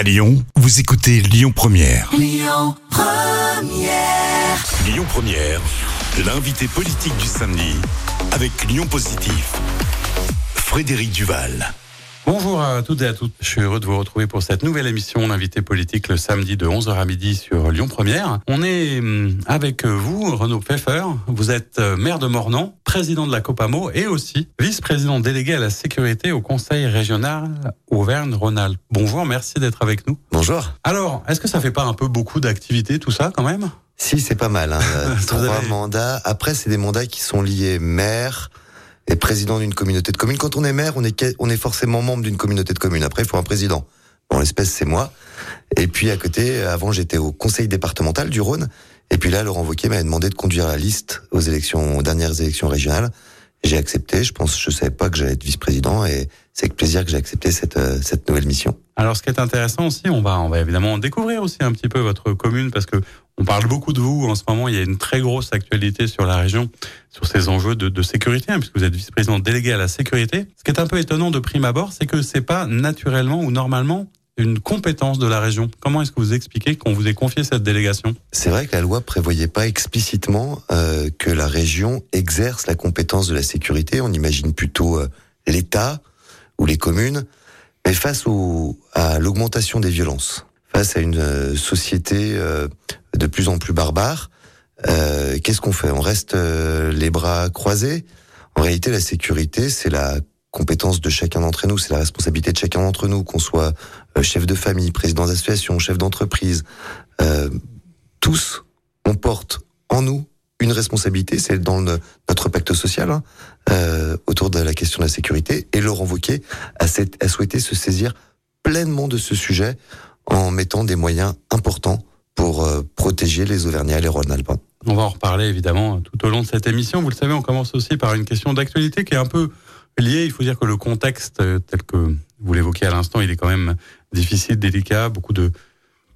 À Lyon, vous écoutez Lyon Première. Lyon Première. Lyon Première, l'invité politique du samedi avec Lyon Positif. Frédéric Duval. Bonjour à toutes et à tous. Je suis heureux de vous retrouver pour cette nouvelle émission d'invité politique le samedi de 11h à midi sur Lyon Première. On est hum, avec vous, Renaud Pfeffer. Vous êtes euh, maire de Mornan, président de la Copamo et aussi vice-président délégué à la sécurité au Conseil régional Auvergne-Rhône-Alpes. Bonjour, merci d'être avec nous. Bonjour. Alors, est-ce que ça fait pas un peu beaucoup d'activités tout ça quand même? Si, c'est pas mal. Hein. Vous Trois avez- mandats. Après, c'est des mandats qui sont liés maire et président d'une communauté de communes. Quand on est maire, on est, on est forcément membre d'une communauté de communes. Après, il faut un président. Bon, l'espèce, c'est moi. Et puis, à côté, avant, j'étais au conseil départemental du Rhône. Et puis là, Laurent Wauquiez m'avait demandé de conduire la liste aux élections, aux dernières élections régionales. J'ai accepté. Je pense, je savais pas que j'allais être vice-président et c'est avec plaisir que j'ai accepté cette, euh, cette nouvelle mission. Alors, ce qui est intéressant aussi, on va, on va évidemment découvrir aussi un petit peu votre commune parce que on parle beaucoup de vous en ce moment. Il y a une très grosse actualité sur la région, sur ces enjeux de, sécurité, hein, puisque vous êtes vice-président délégué à la sécurité. Ce qui est un peu étonnant de prime abord, c'est que c'est pas naturellement ou normalement une compétence de la région. Comment est-ce que vous expliquez qu'on vous ait confié cette délégation? C'est vrai que la loi prévoyait pas explicitement euh, que la région exerce la compétence de la sécurité. On imagine plutôt euh, l'État ou les communes. Mais face à l'augmentation des violences, face à une euh, société de plus en plus barbare, euh, qu'est-ce qu'on fait? On reste euh, les bras croisés? En réalité, la sécurité, c'est la compétence de chacun d'entre nous, c'est la responsabilité de chacun d'entre nous, qu'on soit euh, chef de famille, président d'association, chef d'entreprise. Euh, tous, on porte en nous une responsabilité, c'est dans notre pacte social, hein, euh, autour de la question de la sécurité. Et Laurent Wauquiez a, a souhaité se saisir pleinement de ce sujet en mettant des moyens importants pour euh, protéger les Auvergnats et les Rhône-Alpins. On va en reparler évidemment tout au long de cette émission. Vous le savez, on commence aussi par une question d'actualité qui est un peu liée. Il faut dire que le contexte, euh, tel que vous l'évoquiez à l'instant, il est quand même difficile, délicat, beaucoup de,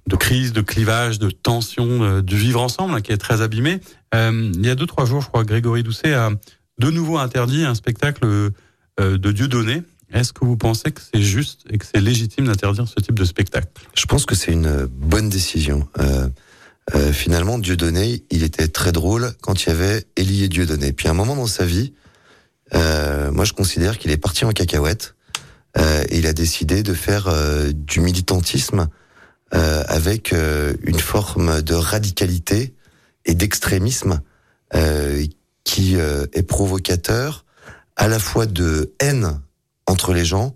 de crises, de clivages, de tensions, euh, du vivre ensemble hein, qui est très abîmé. Il y a deux, trois jours, je crois, Grégory Doucet a de nouveau interdit un spectacle de Dieu donné. Est-ce que vous pensez que c'est juste et que c'est légitime d'interdire ce type de spectacle? Je pense que c'est une bonne décision. Euh, euh, finalement, Dieudonné, il était très drôle quand il y avait Élie et Dieudonné. Puis à un moment dans sa vie, euh, moi je considère qu'il est parti en cacahuète euh, et il a décidé de faire euh, du militantisme euh, avec une forme de radicalité et d'extrémisme qui est provocateur à la fois de haine entre les gens,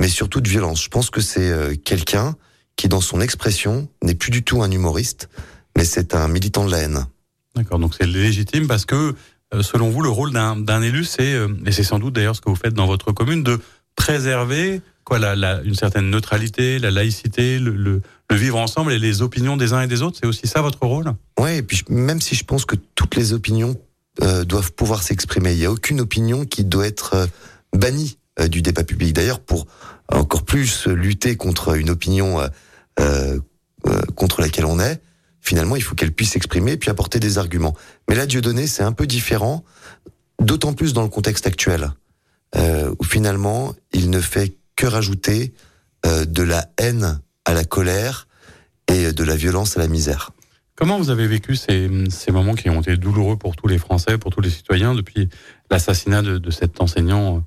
mais surtout de violence. Je pense que c'est euh, quelqu'un qui, dans son expression, n'est plus du tout un humoriste, mais c'est un militant de la haine. D'accord, donc c'est légitime parce que, euh, selon vous, le rôle d'un élu, c'est, euh, et c'est sans doute d'ailleurs ce que vous faites dans votre commune, de préserver quoi, la, la- une certaine neutralité, la laïcité, le, le, le vivre ensemble et les opinions des uns et des autres. C'est aussi ça votre rôle? Ouais, et puis même si je pense que toutes les opinions euh, doivent pouvoir s'exprimer, il n'y a aucune opinion qui doit être euh, bannie du débat public. D'ailleurs, pour encore plus lutter contre une opinion euh, euh, euh, contre laquelle on est, finalement, il faut qu'elle puisse s'exprimer et puis apporter des arguments. Mais là, Dieudonné, c'est un peu différent, d'autant plus dans le contexte actuel, euh, où finalement, il ne fait que rajouter euh, de la haine à la colère et de la violence à la misère. Comment vous avez vécu ces, moments qui ont été douloureux pour tous les Français, pour tous les citoyens, depuis l'assassinat de, cet enseignant euh,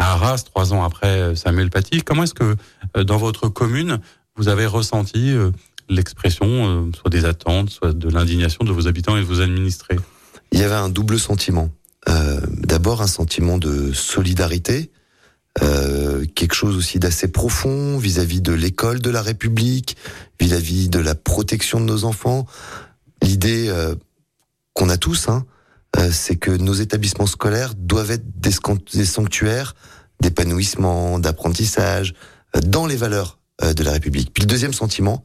à Arras, trois ans après euh, Samuel Paty Comment est-ce que, euh, dans votre commune, vous avez ressenti euh, l'expression, soit des attentes, soit de l'indignation de vos habitants et de vos administrés? Il y avait un double sentiment. D'abord un sentiment de solidarité, quelque chose aussi d'assez profond vis-à-vis de l'école de la République, vis-à-vis de la protection de nos enfants. L'idée qu'on a tous, hein, c'est que nos établissements scolaires doivent être des sanctuaires d'épanouissement, d'apprentissage, euh, dans les valeurs euh, de la République. Puis le deuxième sentiment,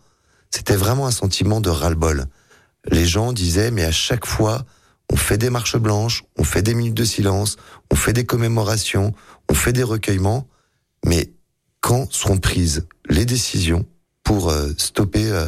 c'était vraiment un sentiment de ras-le-bol. Les gens disaient, mais à chaque fois, on fait des marches blanches, on fait des minutes de silence, on fait des commémorations, on fait des recueillements, mais quand seront prises les décisions pour euh, stopper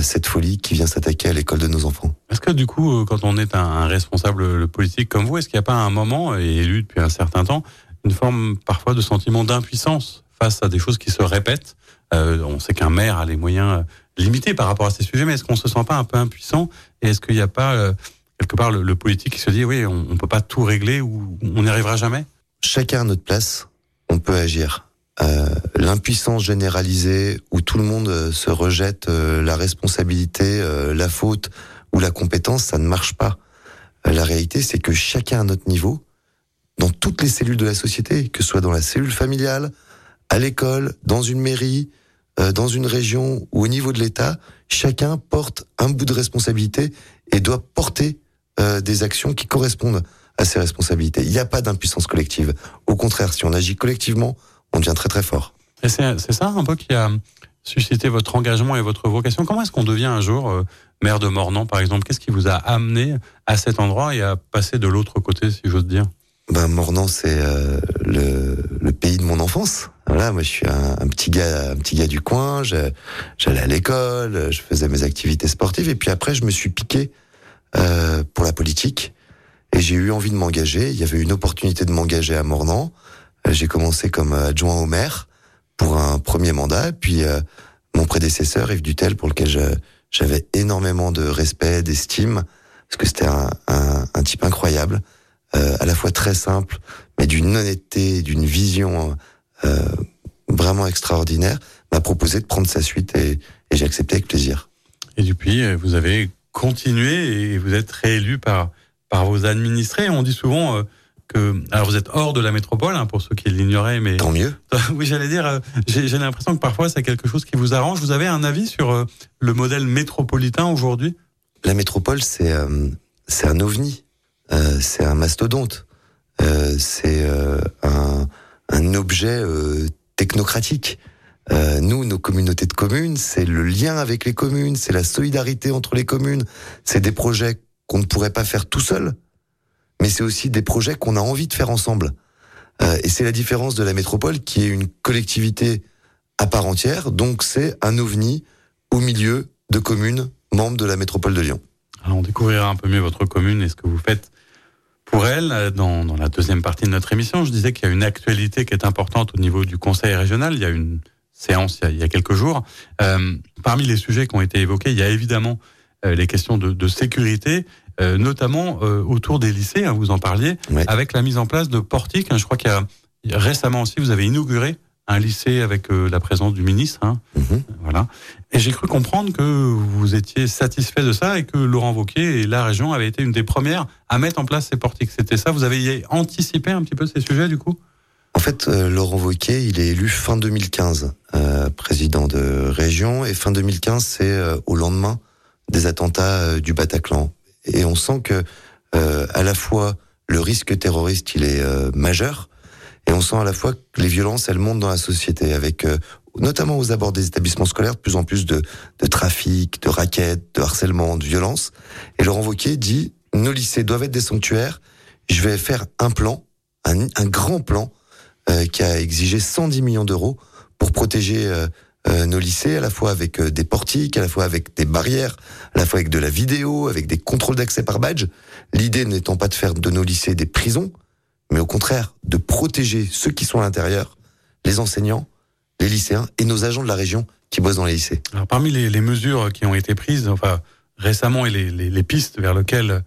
cette folie qui vient s'attaquer à l'école de nos enfants? Est-ce que du coup, quand on est un, un responsable politique comme vous, est-ce qu'il n'y a pas un moment, et élu depuis un certain temps, une forme parfois de sentiment d'impuissance face à des choses qui se répètent. Euh, on sait qu'un maire a les moyens limités par rapport à ces sujets, mais est-ce qu'on se sent pas un peu impuissant Et est-ce qu'il n'y a pas quelque part le, politique qui se dit oui, on, ne peut pas tout régler ou on n'y arrivera jamais? Chacun à notre place, on peut agir. Euh, l'impuissance généralisée où tout le monde euh, se rejette euh, la responsabilité, la faute ou la compétence, ça ne marche pas. la réalité, c'est que chacun à notre niveau, dans toutes les cellules de la société, que ce soit dans la cellule familiale, à l'école, dans une mairie, dans une région ou au niveau de l'État, chacun porte un bout de responsabilité et doit porter des actions qui correspondent à ses responsabilités. Il n'y a pas d'impuissance collective. Au contraire, si on agit collectivement, on devient très très fort. Et c'est ça un peu qui a suscité votre engagement et votre vocation. Comment est-ce qu'on devient un jour euh, maire de Mornan, par exemple? Qu'est-ce qui vous a amené à cet endroit et à passer de l'autre côté, si j'ose dire? Ben, Mornan, c'est euh, le, le, pays de mon enfance. Voilà, moi, je suis un, petit gars, un petit gars du coin. J'allais à l'école, je faisais mes activités sportives, et puis après, je me suis piqué euh, pour la politique. Et j'ai eu envie de m'engager. Il y avait une opportunité de m'engager à Mornan. Euh, j'ai commencé comme euh, adjoint au maire pour un premier mandat, puis euh, mon prédécesseur Yves Dutel, pour lequel j'avais énormément de respect, d'estime, parce que c'était un, un, un, type incroyable, à la fois très simple, mais d'une honnêteté, d'une vision euh, vraiment extraordinaire, m'a proposé de prendre sa suite et, et j'ai accepté avec plaisir. Et depuis, vous avez continué et vous êtes réélu par par vos administrés. On dit souvent alors vous êtes hors de la métropole, hein, pour ceux qui l'ignoraient, mais tant mieux. oui, j'allais dire, euh, j'ai l'impression que parfois c'est quelque chose qui vous arrange. Vous avez un avis sur euh, le modèle métropolitain aujourd'hui? La métropole, c'est euh, c'est un ovni, c'est un mastodonte, c'est un, un objet technocratique. nous, nos communautés de communes, c'est le lien avec les communes, c'est la solidarité entre les communes, c'est des projets qu'on ne pourrait pas faire tout seul mais c'est aussi des projets qu'on a envie de faire ensemble. Euh, et c'est la différence de la métropole qui est une collectivité à part entière, donc c'est un ovni au milieu de communes membres de la métropole de Lyon. Alors on découvrira un peu mieux votre commune et ce que vous faites pour elle dans, dans la deuxième partie de notre émission. Je disais qu'il y a une actualité qui est importante au niveau du conseil régional. Il y a une séance il y a, quelques jours. Euh, parmi les sujets qui ont été évoqués, il y a évidemment euh, les questions de, de sécurité euh, notamment euh, autour des lycées, hein, vous en parliez, avec la mise en place de portiques. Hein, je crois qu'il y a récemment aussi, vous avez inauguré un lycée avec euh, la présence du ministre. Hein. Mhm. Voilà. Et j'ai cru comprendre que vous étiez satisfait de ça et que Laurent Wauquiez et la région avaient été une des premières à mettre en place ces portiques. C'était ça? Vous avez anticipé un petit peu ces sujets du coup? En fait, Laurent Wauquiez, il est élu fin 2015, président de région, et fin 2015, c'est au lendemain des attentats du Bataclan et on sent que euh, à la fois le risque terroriste il est euh, majeur et on sent à la fois que les violences elles montent dans la société avec euh, notamment aux abords des établissements scolaires de plus en plus de, de trafic, de raquettes, de harcèlement, de violence. Et Laurent Wauquiez dit nos lycées doivent être des sanctuaires. Je vais faire un plan, un, un grand plan qui a exigé 110 millions d'euros pour protéger euh, nos lycées, à la fois avec euh, des portiques, à la fois avec des barrières, à la fois avec de la vidéo, avec des contrôles d'accès par badge. L'idée n'étant pas de faire de nos lycées des prisons, mais au contraire de protéger ceux qui sont à l'intérieur, les enseignants, les lycéens et nos agents de la région qui bossent dans les lycées. Alors parmi les, les mesures qui ont été prises, enfin récemment et les, les, les pistes vers lesquelles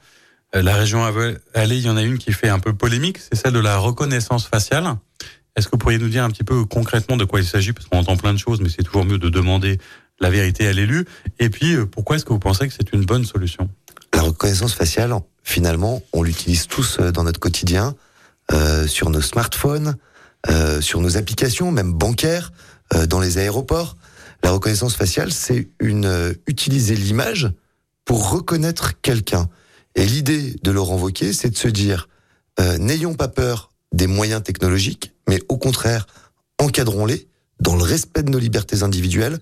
euh, la région a allé, il y en a une qui fait un peu polémique, c'est celle de la reconnaissance faciale. Est-ce que vous pourriez nous dire un petit peu concrètement de quoi il s'agit? Parce qu'on entend plein de choses, mais c'est toujours mieux de demander la vérité à l'élu. Et puis, euh, pourquoi est-ce que vous pensez que c'est une bonne solution? La reconnaissance faciale, finalement, on l'utilise tous euh, dans notre quotidien, sur nos smartphones, euh, sur nos applications, même bancaires, euh, dans les aéroports. La reconnaissance faciale, c'est une utiliser l'image pour reconnaître quelqu'un. Et l'idée de Laurent Wauquiez, c'est de se dire, n'ayons pas peur des moyens technologiques, mais au contraire, encadrons-les dans le respect de nos libertés individuelles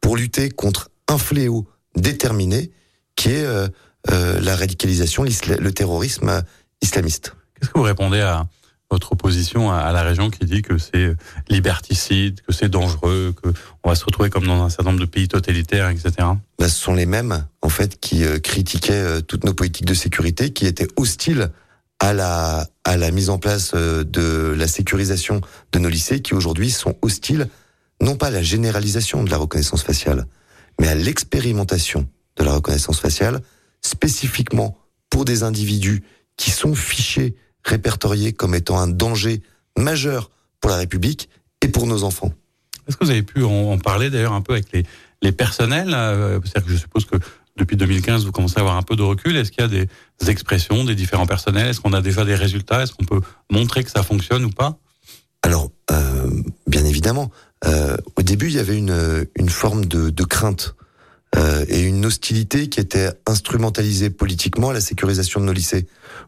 pour lutter contre un fléau déterminé qui est euh, euh, la radicalisation, le terrorisme islamiste. Qu'est-ce que vous répondez à votre opposition à, la région qui dit que c'est liberticide, que c'est dangereux, que on va se retrouver comme dans un certain nombre de pays totalitaires, etc. Bah, ce sont les mêmes, en fait, qui euh, critiquaient toutes nos politiques de sécurité, qui étaient hostiles à la, à la mise en place euh, de la sécurisation de nos lycées qui aujourd'hui sont hostiles, non pas à la généralisation de la reconnaissance faciale, mais à l'expérimentation de la reconnaissance faciale, spécifiquement pour des individus qui sont fichés, répertoriés comme étant un danger majeur pour la République et pour nos enfants. Est-ce que vous avez pu en parler d'ailleurs un peu avec les, les personnels C'est-à-dire que je suppose que depuis 2015, vous commencez à avoir un peu de recul. Est-ce qu'il y a des expressions des différents personnels? Est-ce qu'on a déjà des résultats? Est-ce qu'on peut montrer que ça fonctionne ou pas? Alors, euh, bien évidemment. Euh, au début, il y avait une, une forme de, de crainte euh, et une hostilité qui était instrumentalisée politiquement à la sécurisation de nos lycées.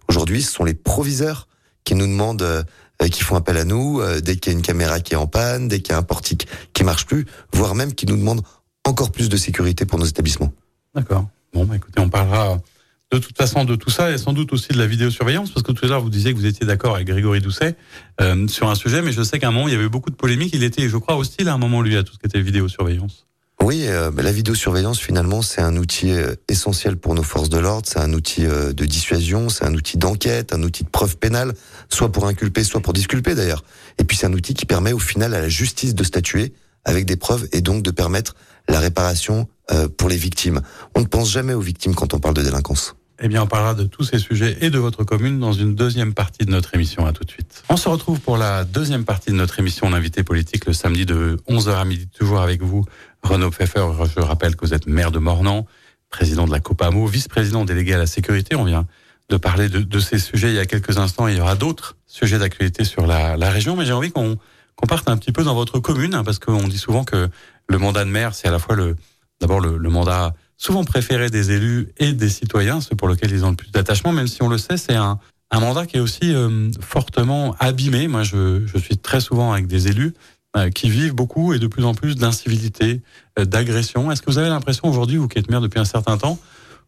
Aujourd'hui, ce sont les proviseurs qui nous demandent, euh, qui font appel à nous euh, dès qu'il y a une caméra qui est en panne, dès qu'il y a un portique qui marche plus, voire même qui nous demandent encore plus de sécurité pour nos établissements. D'accord. Bon, bah, écoutez, on parlera de toute façon de tout ça et sans doute aussi de la vidéosurveillance, parce que tout à l'heure vous disiez que vous étiez d'accord avec Grégory Doucet euh, sur un sujet, mais je sais qu'à un moment il y avait beaucoup de polémiques. Il était, je crois, hostile à un moment lui à tout ce qui était vidéosurveillance. Oui, euh, la vidéosurveillance finalement c'est un outil euh, essentiel pour nos forces de l'ordre, c'est un outil euh, de dissuasion, c'est un outil d'enquête, un outil de preuve pénale, soit pour inculper, soit pour disculper d'ailleurs. Et puis c'est un outil qui permet au final à la justice de statuer avec des preuves et donc de permettre la réparation euh, pour les victimes. On ne pense jamais aux victimes quand on parle de délinquance. Eh bien, on parlera de tous ces sujets et de votre commune dans une deuxième partie de notre émission. À tout de suite. On se retrouve pour la deuxième partie de notre émission L'invité politique le samedi de 11h à midi, toujours avec vous, Renaud Pfeffer. Je rappelle que vous êtes maire de Mornan, président de la COPAMO, vice-président délégué à la sécurité. On vient de parler de, ces sujets il y a quelques instants. Il y aura d'autres sujets d'actualité sur la, région, mais j'ai envie qu'on parte un petit peu dans votre commune, hein, parce qu'on dit souvent que le mandat de maire, c'est à la fois le d'abord le, mandat souvent préféré des élus et des citoyens, ceux pour lesquels ils ont le plus d'attachement, même si on le sait, c'est un, mandat qui est aussi euh, fortement abîmé. Moi, je, suis très souvent avec des élus qui vivent beaucoup et de plus en plus d'incivilité, euh, d'agression. Est-ce que vous avez l'impression aujourd'hui, vous qui êtes maire depuis un certain temps,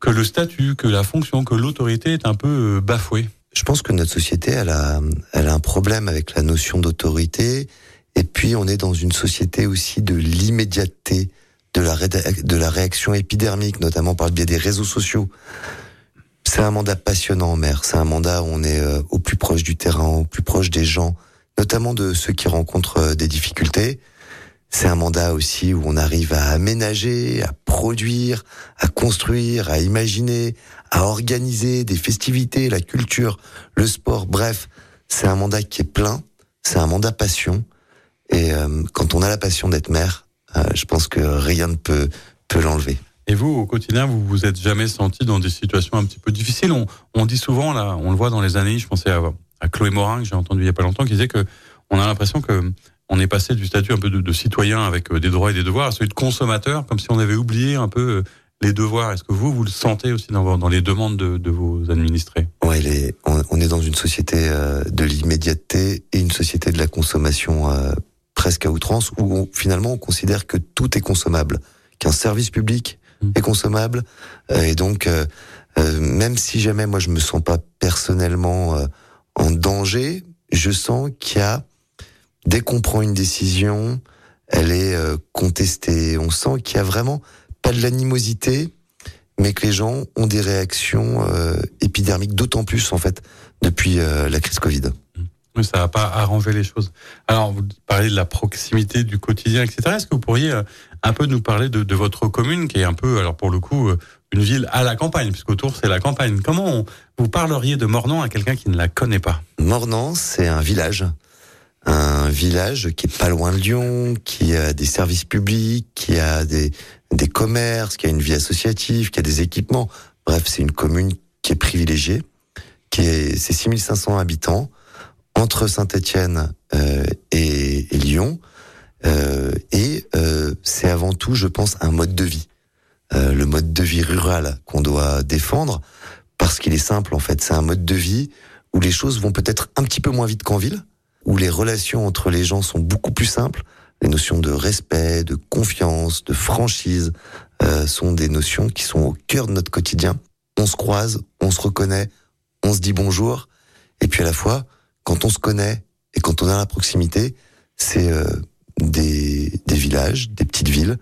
que le statut, que la fonction, que l'autorité est un peu euh, bafouée? Je pense que notre société, elle a, a un problème avec la notion d'autorité. Et puis, on est dans une société aussi de l'immédiateté de la, de la réaction épidermique, notamment par le biais des réseaux sociaux. C'est un mandat passionnant, maire. C'est un mandat où on est euh, au plus proche du terrain, au plus proche des gens, notamment de ceux qui rencontrent euh, des difficultés. C'est un mandat aussi où on arrive à aménager, à produire, à construire, à imaginer, à organiser des festivités, la culture, le sport. Bref, c'est un mandat qui est plein. C'est un mandat passion. Et euh, quand on a la passion d'être maire, euh, je pense que rien ne peut, peut l'enlever. Et vous, au quotidien, vous vous êtes jamais senti dans des situations un petit peu difficiles? On, dit souvent, là, on le voit dans les années, je pensais à, à Chloé Morin, que j'ai entendu il y a pas longtemps, qui disait que on a l'impression que on est passé du statut un peu de, de, citoyen avec des droits et des devoirs à celui de consommateur, comme si on avait oublié un peu les devoirs. Est-ce que vous, vous le sentez aussi dans, dans les demandes de, de vos administrés? Ouais, les, on, on, est dans une société euh, de l'immédiateté et une société de la consommation euh, presque à outrance, où on, finalement on considère que tout est consommable, qu'un service public mmh. est consommable, euh, et donc euh, euh, même si jamais moi je me sens pas personnellement en danger, je sens qu'il y a dès qu'on prend une décision, elle est contestée. On sent qu'il y a vraiment pas de l'animosité, mais que les gens ont des réactions épidermiques, d'autant plus en fait depuis la crise Covid. Oui, ça va pas arranger les choses. Alors, vous parlez de la proximité du quotidien, etc. Est-ce que vous pourriez un peu nous parler de, votre commune, qui est un peu, alors pour le coup, une ville à la campagne, puisqu'autour c'est la campagne. Comment vous parleriez de Mornan à quelqu'un qui ne la connaît pas? Mornan, c'est un village. Un village qui est pas loin de Lyon, qui a des services publics, qui a des, des commerces, qui a une vie associative, qui a des équipements. Bref, c'est une commune qui est privilégiée, qui est, c'est 6500 habitants entre Saint-Étienne euh, et, Lyon. Euh, et euh, c'est avant tout, je pense, un mode de vie. Le mode de vie rural qu'on doit défendre, parce qu'il est simple en fait. C'est un mode de vie où les choses vont peut-être un petit peu moins vite qu'en ville, où les relations entre les gens sont beaucoup plus simples. Les notions de respect, de confiance, de franchise sont des notions qui sont au cœur de notre quotidien. On se croise, on se reconnaît, on se dit bonjour, et puis à la fois, quand on se connaît et quand on est à la proximité, c'est euh, des, des, villages, des petites villes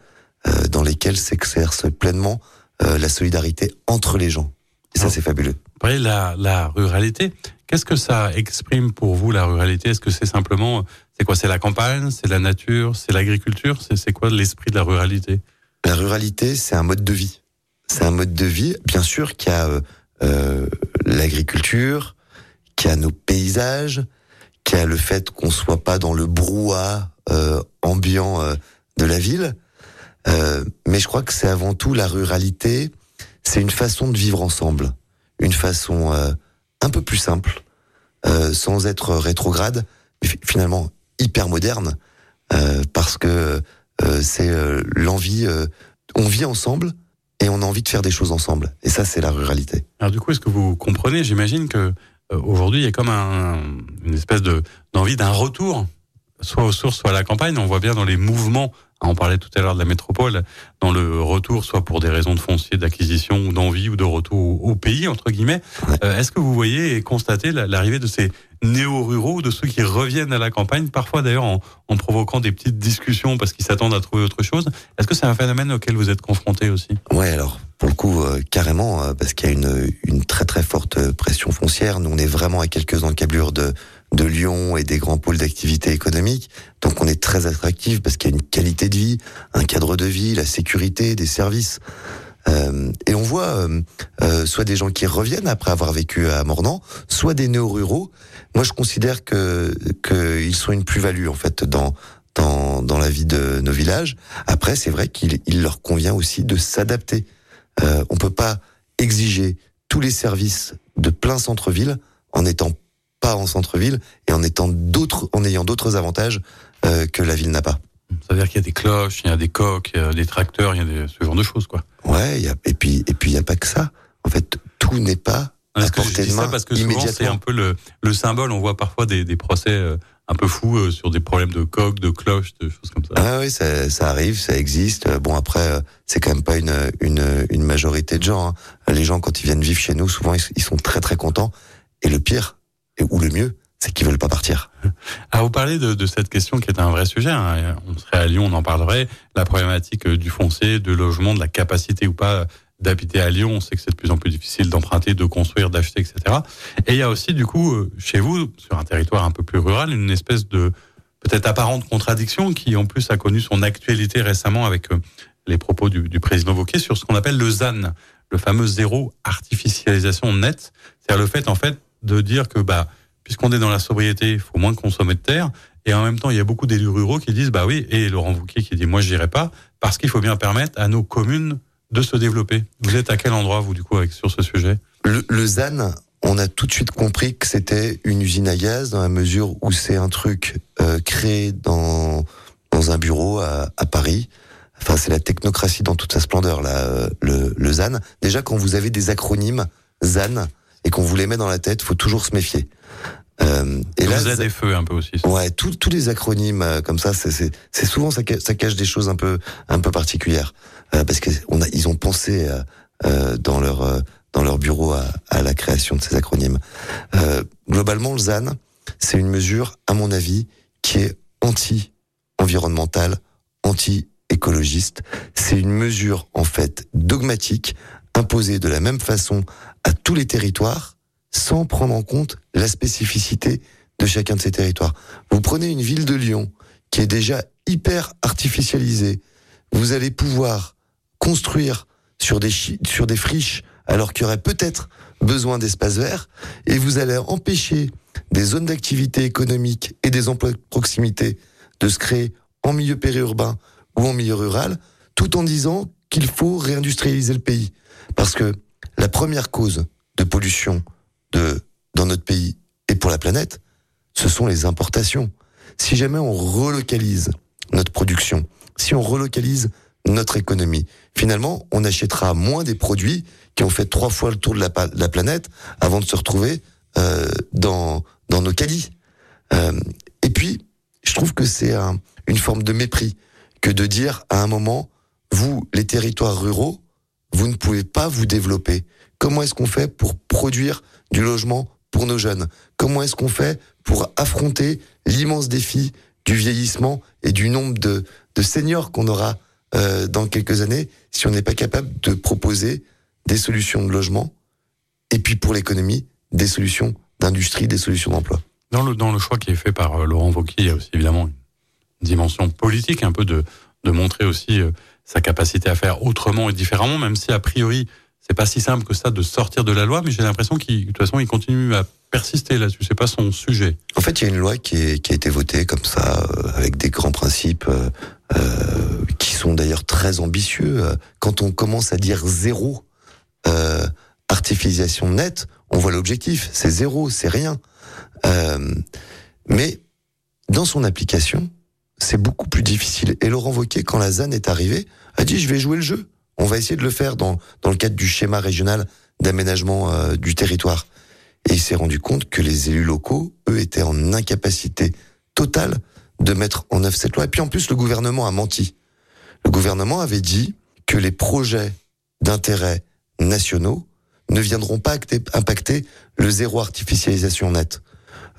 euh, dans lesquelles s'exerce pleinement euh, la solidarité entre les gens. Et ça, c'est fabuleux. Vous la, la ruralité, qu'est-ce que ça exprime pour vous, la ruralité? Est-ce que c'est simplement, c'est quoi? C'est la campagne, c'est la nature, c'est l'agriculture? C'est quoi l'esprit de la ruralité? La ruralité, c'est un mode de vie. C'est un mode de vie, bien sûr, qui a euh, euh, l'agriculture, qui a nos paysages, qui a le fait qu'on soit pas dans le brouhaha euh, ambiant euh, de la ville. Euh, mais je crois que c'est avant tout la ruralité. C'est une façon de vivre ensemble, une façon euh, un peu plus simple, euh, sans être rétrograde, mais finalement hyper moderne, parce que c'est l'envie. on vit ensemble et on a envie de faire des choses ensemble. Et ça, c'est la ruralité. Alors du coup, est-ce que vous comprenez? J'imagine que aujourd'hui, il y a comme un, une espèce de d'envie d'un retour, soit aux sources, soit à la campagne. On voit bien dans les mouvements on parlait tout à l'heure de la métropole, dans le retour, soit pour des raisons de foncier, d'acquisition ou d'envie ou de retour au pays, entre guillemets. Euh, est-ce que vous voyez et constatez l'arrivée de ces néo-ruraux, de ceux qui reviennent à la campagne, parfois d'ailleurs en, en, provoquant des petites discussions parce qu'ils s'attendent à trouver autre chose? Est-ce que c'est un phénomène auquel vous êtes confronté aussi? Ouais, alors pour le coup, euh, carrément, euh, parce qu'il y a une, une très très forte pression foncière. Nous, on est vraiment à quelques encablures de de Lyon et des grands pôles d'activité économique. Donc on est très attractif parce qu'il y a une qualité de vie, un cadre de vie, la sécurité, des services. Euh, et on voit euh, euh, soit des gens qui reviennent après avoir vécu à Mornan, soit des néo-ruraux. Moi, je considère que qu'ils sont une plus-value en fait dans dans dans la vie de nos villages. Après, c'est vrai qu'il il leur convient aussi de s'adapter. Euh, on peut pas exiger tous les services de plein centre-ville en étant pas en centre-ville et en étant d'autres, en ayant d'autres avantages euh, que la ville n'a pas. Ça veut dire qu'il y a des cloches, il y a des coques, il y a des tracteurs, il y a des, ce genre de choses, quoi. Ouais, y a, et puis et puis il y a pas que ça. En fait, tout n'est pas à portée de main parce que souvent c'est un peu le, le symbole. On voit parfois des, des procès euh, un peu fous euh, sur des problèmes de coques, de cloches, de choses comme ça. Ah oui, ça, ça arrive, ça existe. Bon après, c'est quand même pas une une, une majorité de gens. Hein. Les gens quand ils viennent vivre chez nous, souvent ils sont très très contents. Et le pire, ou le mieux, c'est qu'ils veulent pas partir. Alors vous parlez de, cette question qui est un vrai sujet. Hein. On serait à Lyon, on en parlerait. La problématique euh, du foncier, de logement, de la capacité ou pas d'habiter à Lyon. On sait que c'est de plus en plus difficile d'emprunter, de construire, d'acheter, etc. Et il y a aussi du coup euh, chez vous, sur un territoire un peu plus rural, une espèce de peut-être apparente contradiction qui en plus a connu son actualité récemment avec euh, les propos du, du président Wauquiez sur ce qu'on appelle le ZAN, le fameux zéro artificialisation nette. C'est-à-dire le fait en fait de dire que bah puisqu'on est dans la sobriété, il faut moins consommer de terre. Et en même temps, il y a beaucoup d'élus ruraux qui disent bah oui, et Laurent Wauquiez qui dit moi je dirais pas parce qu'il faut bien permettre à nos communes de se développer. Vous êtes à quel endroit vous du coup avec sur ce sujet? Le, ZAN, on a tout de suite compris que c'était une usine à gaz dans la mesure où c'est un truc euh, créé dans dans un bureau à, à Paris. Enfin, c'est la technocratie dans toute sa splendeur là, euh, le, le ZAN. Déjà quand vous avez des acronymes ZAN, et qu'on vous les met dans la tête, faut toujours se méfier. Euh, et là, vous des feux un peu aussi. Ouais, tous les acronymes euh, comme ça, c'est souvent ça, ça, cache des choses un peu un peu particulières euh, parce que on a, ils ont pensé euh, euh dans leur euh, dans leur bureau à, à, la création de ces acronymes. globalement, le ZAN, c'est une mesure, à mon avis, qui est anti-environnementale, anti-écologiste. C'est une mesure en fait dogmatique imposée de la même façon à tous les territoires sans prendre en compte la spécificité de chacun de ces territoires. Vous prenez une ville de Lyon qui est déjà hyper artificialisée, vous allez pouvoir construire sur des, friches alors qu'il y aurait peut-être besoin d'espaces verts et vous allez empêcher des zones d'activité économique et des emplois de proximité de se créer en milieu périurbain ou en milieu rural tout en disant qu'il faut réindustrialiser le pays. Parce que la première cause de pollution de, dans notre pays et pour la planète, ce sont les importations. Si jamais on relocalise notre production, si on relocalise notre économie, finalement, on achètera moins des produits qui ont fait trois fois le tour de la, la planète avant de se retrouver euh, dans, dans nos caddies. Euh, et puis, je trouve que c'est un, une forme de mépris que de dire à un moment, vous, les territoires ruraux, vous ne pouvez pas vous développer. Comment est-ce qu'on fait pour produire du logement pour nos jeunes? Comment est-ce qu'on fait pour affronter l'immense défi du vieillissement et du nombre de, de seniors qu'on aura euh, dans quelques années si on n'est pas capable de proposer des solutions de logement et puis pour l'économie, des solutions d'industrie, des solutions d'emploi? Dans le, dans le choix qui est fait par euh, Laurent Wauquiez, il y a aussi évidemment une dimension politique, un peu de, de montrer aussi euh, sa capacité à faire autrement et différemment, même si a priori c'est pas si simple que ça de sortir de la loi, mais j'ai l'impression qu'il, de toute façon, il continue à persister là-dessus. C'est pas son sujet. En fait, il y a une loi qui, est, qui a été votée comme ça, euh, avec des grands principes euh, euh, qui sont d'ailleurs très ambitieux. Quand on commence à dire zéro euh, artificialisation nette, on voit l'objectif. C'est zéro, c'est rien. Euh, mais dans son application, c'est beaucoup plus difficile. Et Laurent Wauquiez, quand la ZAN est arrivée, a dit je vais jouer le jeu. On va essayer de le faire dans, dans le cadre du schéma régional d'aménagement euh, du territoire. Et il s'est rendu compte que les élus locaux, eux, étaient en incapacité totale de mettre en œuvre cette loi. Et puis en plus, le gouvernement a menti. Le gouvernement avait dit que les projets d'intérêt nationaux ne viendront pas impacter le zéro artificialisation nette.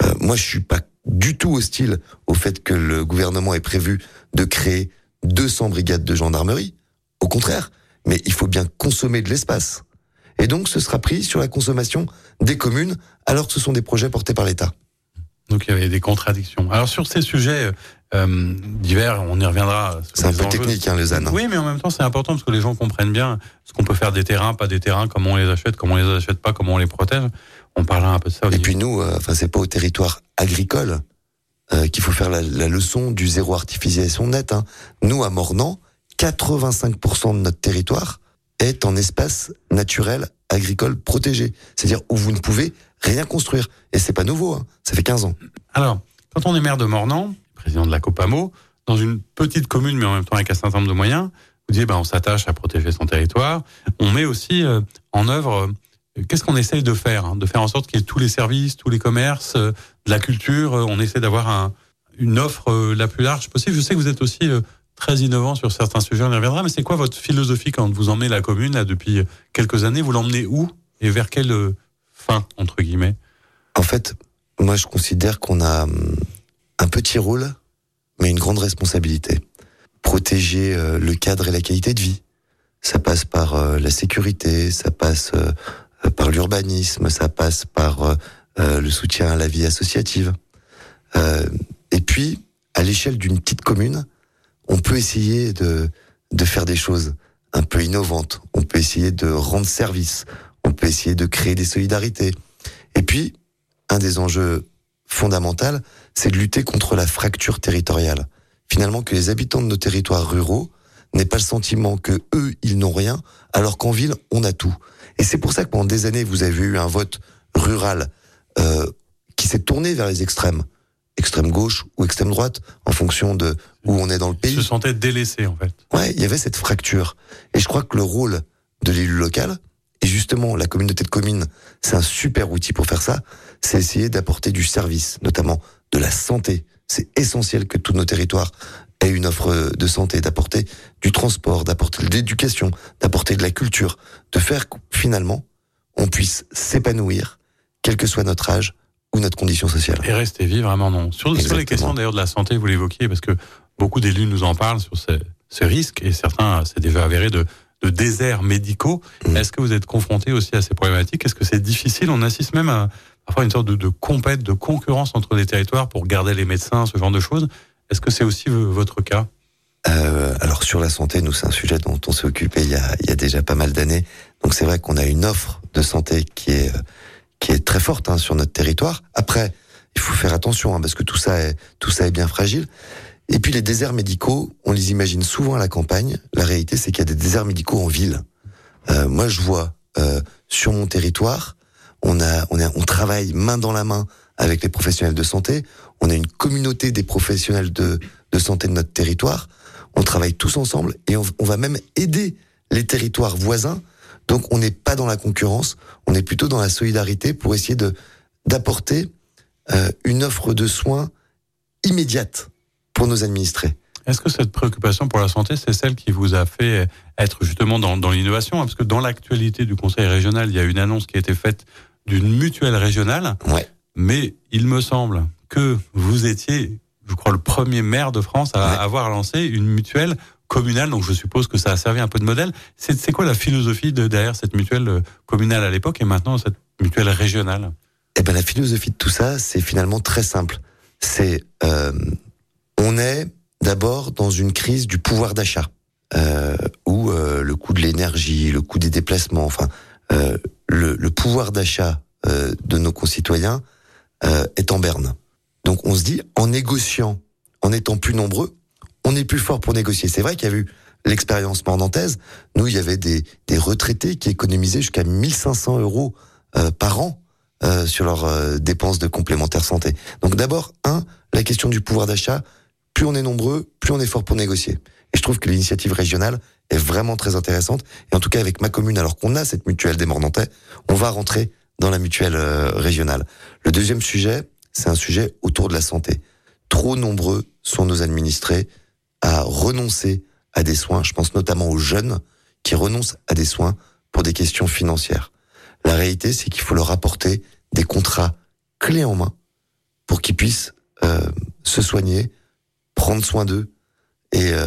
Euh, moi, je suis pas du tout hostile au fait que le gouvernement ait prévu de créer 200 brigades de gendarmerie. Au contraire, mais il faut bien consommer de l'espace. Et donc, ce sera pris sur la consommation des communes, alors que ce sont des projets portés par l'État. Donc il y avait des contradictions. Alors sur ces sujets euh, divers, on y reviendra. C'est un peu technique, hein, les ânes. Oui, mais en même temps, c'est important parce que les gens comprennent bien ce qu'on peut faire des terrains, pas des terrains, comment on les achète, comment on les achète pas, comment on les protège. On parlera un peu de ça. Et puis nous, euh, enfin, c'est pas au territoire agricole euh, qu'il faut faire la, la, leçon du zéro artificialisation nette. Hein. Nous, à Mornan, 85% de notre territoire est en espace naturel agricole protégé. C'est-à-dire où vous ne pouvez rien construire. Et c'est pas nouveau, hein. ça fait 15 ans. Alors, quand on est maire de Mornan, président de la Copamo, dans une petite commune, mais en même temps avec un certain nombre de moyens, vous dites, ben, on s'attache à protéger son territoire. On met aussi euh, en œuvre, euh, qu'est-ce qu'on essaye de faire hein, De faire en sorte qu'il y ait tous les services, tous les commerces, euh, de la culture. on essaie d'avoir un, une offre la plus large possible. Je sais que vous êtes aussi très innovant sur certains sujets, on y reviendra, mais c'est quoi votre philosophie quand vous emmenez la commune là, depuis quelques années? Vous l'emmenez où et vers quelle fin, entre guillemets? En fait, moi je considère qu'on a hum, un petit rôle, mais une grande responsabilité. Protéger euh, le cadre et la qualité de vie. Ça passe par euh, la sécurité, ça passe par l'urbanisme, ça passe par le soutien à la vie associative. et puis, à l'échelle d'une petite commune, on peut essayer de, de faire des choses un peu innovantes. On peut essayer de rendre service. On peut essayer de créer des solidarités. Et puis, un des enjeux fondamentaux, c'est de lutter contre la fracture territoriale. Finalement, que les habitants de nos territoires ruraux n'aient pas le sentiment que eux, ils n'ont rien, alors qu'en ville, on a tout. Et c'est pour ça que pendant des années, vous avez eu un vote rural euh, qui s'est tourné vers les extrêmes extrême gauche ou extrême droite, en fonction de où on est dans le pays. Se sentait délaissé en fait. Ouais, il y avait cette fracture. Et je crois que le rôle de l'élu local, et justement la communauté de communes, c'est un super outil pour faire ça, c'est essayer d'apporter du service, notamment de la santé. C'est essentiel que tous nos territoires aient une offre de santé, d'apporter du transport, d'apporter de l'éducation, d'apporter de la culture, de faire finalement on puisse s'épanouir, quel que soit notre âge, ou notre condition sociale. Et rester vivre vraiment non. Sur, sur les questions d'ailleurs de la santé, vous l'évoquiez, parce que beaucoup d'élus nous en parlent sur ces, ces risques, et certains, c'est déjà avéré de, de déserts médicaux. Mm. Est-ce que vous êtes confronté aussi à ces problématiques? Est-ce que c'est difficile? On assiste même à parfois une sorte de, compète, de concurrence entre les territoires pour garder les médecins, ce genre de choses. Est-ce que c'est aussi votre cas? Euh, alors sur la santé, nous c'est un sujet dont on s'est occupé il y a, déjà pas mal d'années. Donc c'est vrai qu'on a une offre de santé qui est qui est très forte hein, sur notre territoire. Après, il faut faire attention hein, parce que tout ça est tout ça est bien fragile. Et puis les déserts médicaux, on les imagine souvent à la campagne. La réalité, c'est qu'il y a des déserts médicaux en ville. Euh, moi, je vois euh, sur mon territoire, on a, on a, on travaille main dans la main avec les professionnels de santé. On a une communauté des professionnels de, de santé de notre territoire. On travaille tous ensemble et on, va même aider les territoires voisins donc on n'est pas dans la concurrence, on est plutôt dans la solidarité pour essayer de d'apporter euh, une offre de soins immédiate pour nos administrés. Est-ce que cette préoccupation pour la santé, c'est celle qui vous a fait être justement dans, dans l'innovation? Parce que dans l'actualité du Conseil régional, il y a une annonce qui a été faite d'une mutuelle régionale. Ouais. Mais il me semble que vous étiez, je crois, le premier maire de France à avoir lancé une mutuelle communale, donc je suppose que ça a servi un peu de modèle. C'est quoi la philosophie de, derrière cette mutuelle communale à l'époque et maintenant cette mutuelle régionale? Eh ben la philosophie de tout ça, c'est finalement très simple. C'est euh, on est d'abord dans une crise du pouvoir d'achat, euh, où euh, le coût de l'énergie, le coût des déplacements, enfin euh, le, pouvoir d'achat euh, de nos concitoyens euh, est en berne. Donc on se dit, en négociant, en étant plus nombreux, on est plus fort pour négocier. C'est vrai qu'il y a eu l'expérience mordantaise. Nous, il y avait des, retraités qui économisaient jusqu'à 1500 euros par an sur leurs dépenses de complémentaire santé. Donc d'abord, un, la question du pouvoir d'achat, plus on est nombreux, plus on est fort pour négocier. Et je trouve que l'initiative régionale est vraiment très intéressante. Et en tout cas, avec ma commune, alors qu'on a cette mutuelle des Mordantais, on va rentrer dans la mutuelle euh, régionale. Le deuxième sujet, c'est un sujet autour de la santé. Trop nombreux sont nos administrés à renoncer à des soins. Je pense notamment aux jeunes qui renoncent à des soins pour des questions financières. La réalité, c'est qu'il faut leur apporter des contrats clés en main pour qu'ils puissent euh, se soigner, prendre soin d'eux et, euh,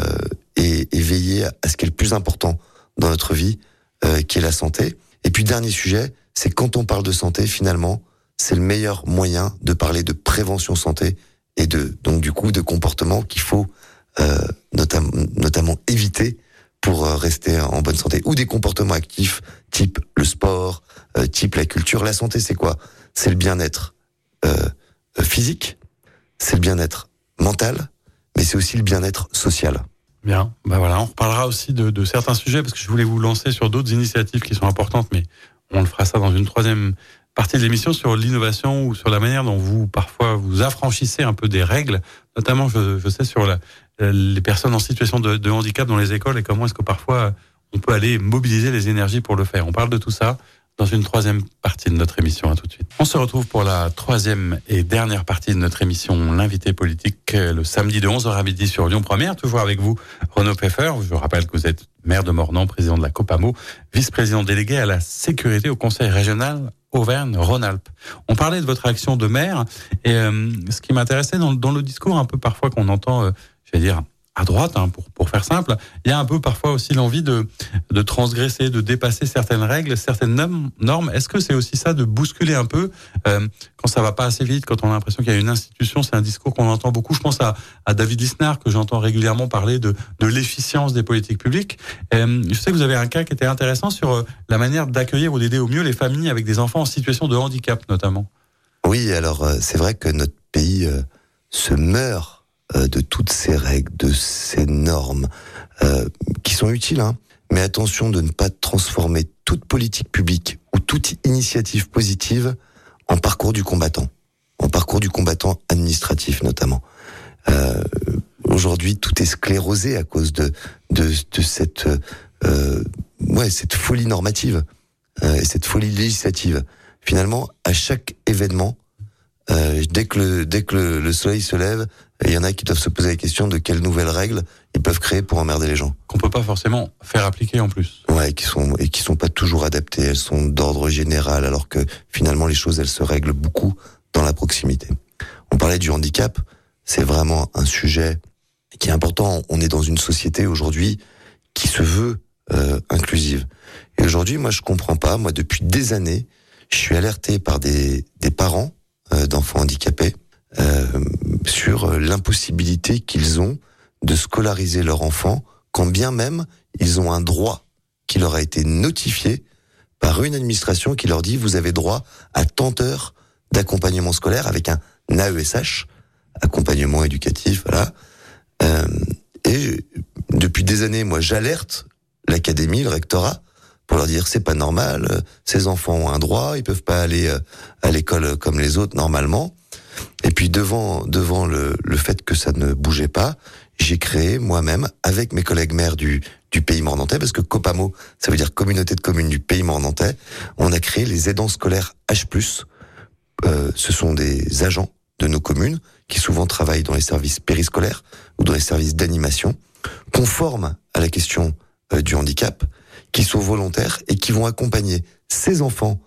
et, et, veiller à ce qui est le plus important dans notre vie, euh, qui est la santé. Et puis dernier sujet, c'est quand on parle de santé, finalement, c'est le meilleur moyen de parler de prévention santé et de donc du coup de comportements qu'il faut euh, notamment, notamment éviter pour euh, rester en bonne santé ou des comportements actifs type le sport, euh, type la culture. La santé, c'est quoi? C'est le bien-être euh, physique, c'est le bien-être mental, mais c'est aussi le bien-être social. Bien, ben voilà, on reparlera aussi de, certains sujets parce que je voulais vous lancer sur d'autres initiatives qui sont importantes, mais on le fera ça dans une troisième partie de l'émission sur l'innovation ou sur la manière dont vous parfois vous affranchissez un peu des règles, notamment je, sais sur la, les personnes en situation de, handicap dans les écoles et comment est-ce que parfois on peut aller mobiliser les énergies pour le faire. On parle de tout ça dans une troisième partie de notre émission. À tout de suite. On se retrouve pour la troisième et dernière partie de notre émission, l'invité politique, le samedi de 11h à midi sur Lyon Première. Toujours avec vous, Renaud Pfeffer. Je rappelle que vous êtes maire de Mornan, président de la COPAMO, vice-président délégué à la sécurité au conseil régional Auvergne-Rhône-Alpes. On parlait de votre action de maire et euh, ce qui m'intéressait dans, dans, le discours un peu parfois qu'on entend, euh, je vais dire, à droite, hein, pour, pour faire simple, il y a un peu parfois aussi l'envie de, de transgresser, de dépasser certaines règles, certaines normes. Est-ce que c'est aussi ça de bousculer un peu euh, quand ça va pas assez vite, quand on a l'impression qu'il y a une institution C'est un discours qu'on entend beaucoup. Je pense à, à David Lisnard, que j'entends régulièrement parler de, de l'efficience des politiques publiques. Euh, je sais que vous avez un cas qui était intéressant sur euh, la manière d'accueillir ou d'aider au mieux les familles avec des enfants en situation de handicap, notamment. Oui, alors euh, c'est vrai que notre pays euh, se meurt euh, de toutes ces règles, de ces normes euh, qui sont utiles. Hein. Mais attention de ne pas transformer toute politique publique ou toute initiative positive en parcours du combattant, en parcours du combattant administratif notamment. Euh, Aujourd'hui, tout est sclérosé à cause de de, de cette euh, ouais cette folie normative euh, et cette folie législative. Finalement, à chaque événement, euh, dès que le dès que le, le soleil se lève, il y en a qui doivent se poser la question de quelles nouvelles règles ils peuvent créer pour emmerder les gens. Qu'on peut pas forcément faire appliquer en plus. Ouais, qui sont et qui sont pas toujours adaptées. Elles sont d'ordre général, alors que finalement les choses elles se règlent beaucoup dans la proximité. On parlait du handicap, c'est vraiment un sujet qui est important. On est dans une société aujourd'hui qui se veut euh, inclusive. Et aujourd'hui, moi, je comprends pas. Moi, depuis des années, je suis alerté par des, des parents d'enfants handicapés euh, sur l'impossibilité qu'ils ont de scolariser leur enfant, quand bien même ils ont un droit qui leur a été notifié par une administration qui leur dit vous avez droit à tant d'heures d'accompagnement scolaire avec un AESH, accompagnement éducatif, voilà. Euh, et depuis des années, moi, j'alerte l'académie, le rectorat, pour leur dire c'est pas normal, ces enfants ont un droit, ils peuvent pas aller euh, à l'école comme les autres normalement. Et puis devant devant le, le fait que ça ne bougeait pas, j'ai créé moi-même avec mes collègues maires du du pays mornantais, parce que COPAMO, ça veut dire communauté de communes du pays mornantais, on a créé les aidants scolaires H+. Euh, ce sont des agents de nos communes qui souvent travaillent dans les services périscolaires ou dans les services d'animation, conformes à la question euh, du handicap, qui sont volontaires et qui vont accompagner ces enfants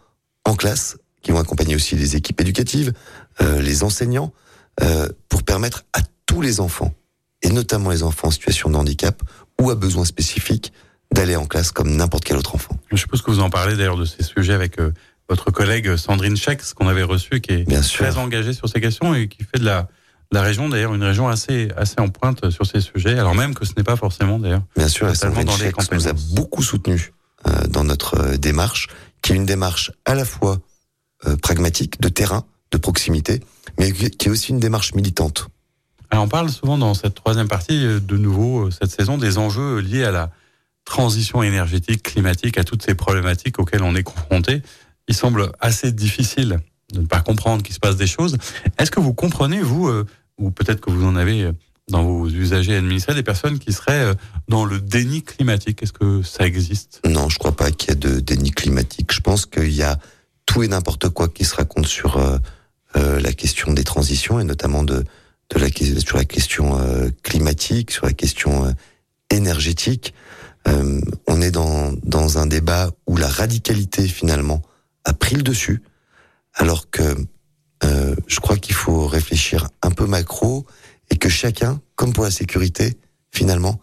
en classe, qui vont accompagner aussi les équipes éducatives, euh, les enseignants, euh, pour permettre à tous les enfants et notamment les enfants en situation de handicap ou à besoins spécifiques, d'aller en classe comme n'importe quel autre enfant. Je suppose que vous en parlez d'ailleurs de ces sujets avec euh, votre collègue Sandrine Schex, qu'on avait reçu, qui est Bien très sûr. engagée sur ces questions et qui fait de la, la région, d'ailleurs, une région assez, assez en pointe sur ces sujets, alors même que ce n'est pas forcément, d'ailleurs. Bien sûr, la Sandrine dans les nous a beaucoup soutenus euh, dans notre euh, démarche, qui est une démarche à la fois euh, pragmatique, de terrain, de proximité, mais qui est aussi une démarche militante. Alors on parle souvent dans cette troisième partie, euh, de nouveau, cette saison, des enjeux liés à la transition énergétique, climatique, à toutes ces problématiques auxquelles on est confronté. Il semble assez difficile de ne pas comprendre qu'il se passe des choses. Est-ce que vous comprenez, vous, euh, ou peut-être que vous en avez euh, dans vos usagers administrés, des personnes qui seraient euh, dans le déni climatique? Est-ce que ça existe? Non, je crois pas qu'il y ait de déni climatique. Je pense qu'il y a tout et n'importe quoi qui se raconte sur la question des transitions et notamment de, sur la question climatique, sur la question énergétique. On est dans, dans un débat où la radicalité finalement a pris le dessus, alors que euh, je crois qu'il faut réfléchir un peu macro et que chacun, comme pour la sécurité, finalement,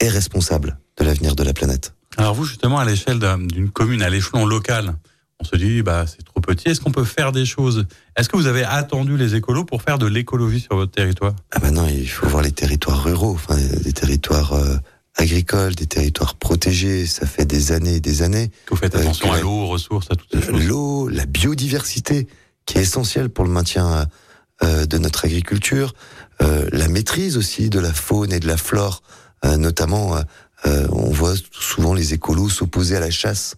est responsable de l'avenir de la planète. Alors vous, justement, à l'échelle d'un- d'une commune, à l'échelon local, on se dit, bah, c'est trop petit. Est-ce qu'on peut faire des choses? Est-ce que vous avez attendu les écolos pour faire de l'écologie sur votre territoire? Ah ben non, il faut voir les territoires ruraux, enfin des territoires euh, agricoles, des territoires protégés. Ça fait des années et des années. Que vous faites Euh, attention à l'eau, aux ressources, à toutes ces choses L'eau, la biodiversité, qui est essentielle pour le maintien euh, de notre agriculture, euh, la maîtrise aussi de la faune et de la flore, euh, notamment. on voit souvent les écolos s'opposer à la chasse,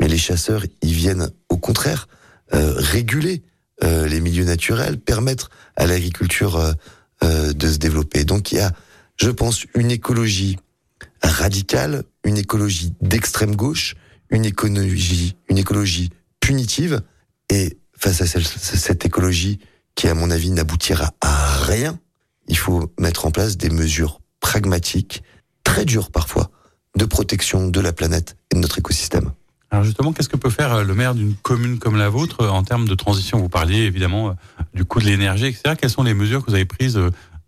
mais les chasseurs, ils viennent au contraire euh, réguler euh, les milieux naturels, permettre à l'agriculture euh, euh, de se développer. Donc il y a, je pense, une écologie radicale, une écologie d'extrême gauche, une écologie, une écologie punitive, et face à cette écologie qui, à mon avis, n'aboutira à rien, il faut mettre en place des mesures pragmatiques, très dures parfois, de protection de la planète et de notre écosystème. Alors justement, qu'est-ce que peut faire euh, le maire d'une commune comme la vôtre euh, en termes de transition? Vous parliez évidemment euh, du coût de l'énergie, etc. Quelles sont les mesures que vous avez prises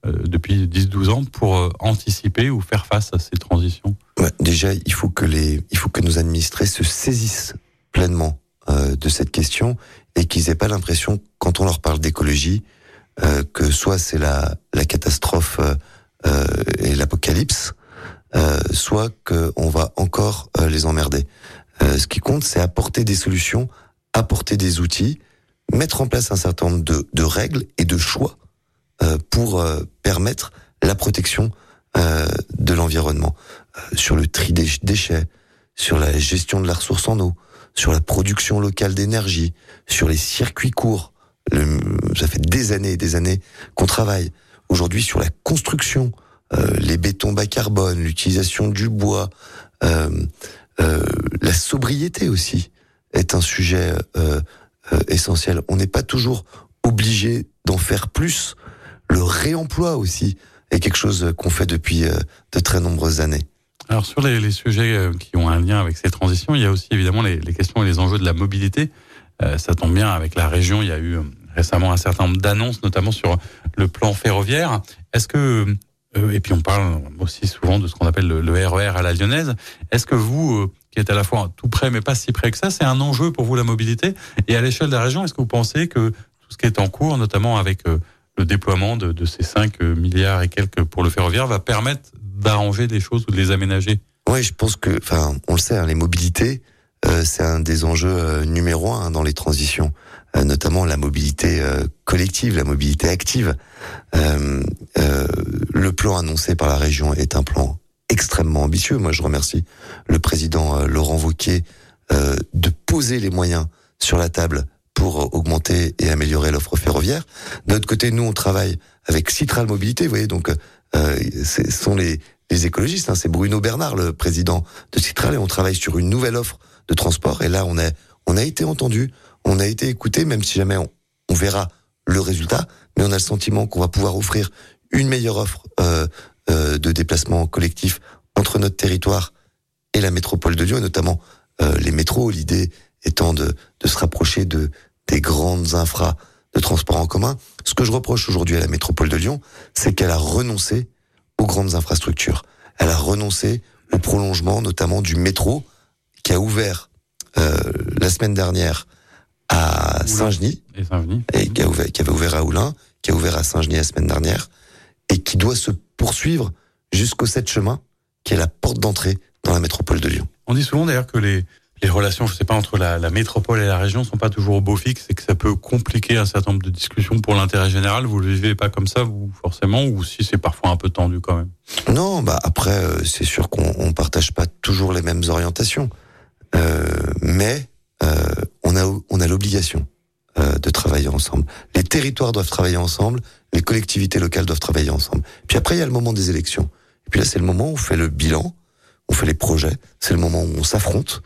depuis 10-12 ans pour euh, anticiper ou faire face à ces transitions déjà, il faut que les, il faut que nos administrés se saisissent pleinement euh, de cette question et qu'ils aient pas l'impression, quand on leur parle d'écologie, euh, que soit c'est la, la catastrophe euh, euh, et l'apocalypse, euh, soit qu'on va encore euh, les emmerder. Euh, ce qui compte, c'est apporter des solutions, apporter des outils, mettre en place un certain nombre de, de règles et de choix euh, pour euh, permettre la protection euh, de l'environnement Euh, sur le tri des déchets, sur la gestion de la ressource en eau, sur la production locale d'énergie, sur les circuits courts. Le- ça fait des années et des années qu'on travaille. Aujourd'hui sur la construction, euh, les bétons bas carbone, l'utilisation du bois, euh, euh, la sobriété aussi est un sujet euh, euh, essentiel. On n'est pas toujours obligé d'en faire plus. Le réemploi aussi est quelque chose qu'on fait depuis euh, de très nombreuses années. Alors sur les, sujets euh, qui ont un lien avec ces transitions, il y a aussi évidemment les, questions et les enjeux de la mobilité. Euh, ça tombe bien avec la région. Il y a eu récemment un certain nombre d'annonces, notamment sur le plan ferroviaire. Est-ce que et puis on parle aussi souvent de ce qu'on appelle le, RER à la lyonnaise. Est-ce que vous, qui êtes à la fois tout près mais pas si près que ça, c'est un enjeu pour vous la mobilité Et à l'échelle de la région, est-ce que vous pensez que tout ce qui est en cours, notamment avec le déploiement de, de ces 5 milliards et quelques pour le ferroviaire, va permettre d'arranger des choses ou de les aménager? Oui, je pense que, enfin, on le sait, hein, les mobilités, euh, c'est un des enjeux euh, numéro un dans les transitions, euh, notamment la mobilité euh, collective, la mobilité active. Euh, euh, le plan annoncé par la région est un plan extrêmement ambitieux. Moi, je remercie le président euh, Laurent Wauquiez euh, de poser les moyens sur la table pour augmenter et améliorer l'offre ferroviaire. De notre côté, nous, on travaille avec Citral Mobilité, vous voyez, donc euh, ce sont les, écologistes, hein, c'est Bruno Bernard, le président de Citral, et on travaille sur une nouvelle offre de transport. Et là, on a, on a été entendu, on a été écouté, même si jamais on, on verra le résultat, mais on a le sentiment qu'on va pouvoir offrir une meilleure offre euh, euh, de déplacement collectif entre notre territoire et la métropole de Lyon, et notamment euh, les métros. L'idée étant de, de se rapprocher de des grandes infras de transport en commun. Ce que je reproche aujourd'hui à la métropole de Lyon, c'est qu'elle a renoncé aux grandes infrastructures. Elle a renoncé au prolongement, notamment du métro, qui a ouvert euh, la semaine dernière à Saint-Genis, et, qui, a ouvert, qui avait ouvert à Oulin, qui a ouvert à Saint-Genis la semaine dernière, et qui doit se poursuivre jusqu'au 7 chemin, qui est la porte d'entrée dans la métropole de Lyon. On dit souvent d'ailleurs que les, les relations, je sais pas, entre la, métropole et la région sont pas toujours au beau fixe et que ça peut compliquer un certain nombre de discussions pour l'intérêt général. Vous le vivez pas comme ça, vous, forcément, ou si c'est parfois un peu tendu quand même? Non, bah après, euh, c'est sûr qu'on on partage pas toujours les mêmes orientations. Euh, mais, euh, on a, on a l'obligation de travailler ensemble. Les territoires doivent travailler ensemble, les collectivités locales doivent travailler ensemble. Puis après, il y a le moment des élections. Et puis là, c'est le moment où on fait le bilan, on fait les projets, c'est le moment où on s'affronte,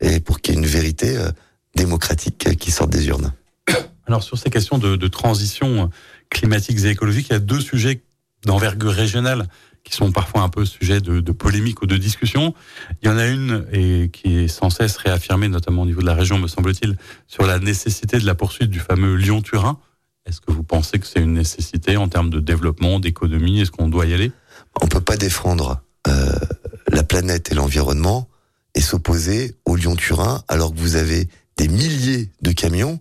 et pour qu'il y ait une vérité euh, démocratique euh, qui sorte des urnes. Alors sur ces questions de, de transition euh, climatique et écologique, il y a deux sujets d'envergure régionale qui sont parfois un peu sujets de, de, polémique ou de discussion. Il y en a une et qui est sans cesse réaffirmée, notamment au niveau de la région, me semble-t-il, sur la nécessité de la poursuite du fameux Lyon-Turin. Est-ce que vous pensez que c'est une nécessité en termes de développement, d'économie? Est-ce qu'on doit y aller? On peut pas défendre euh, la planète et l'environnement et s'opposer au Lyon-Turin alors que vous avez des milliers de camions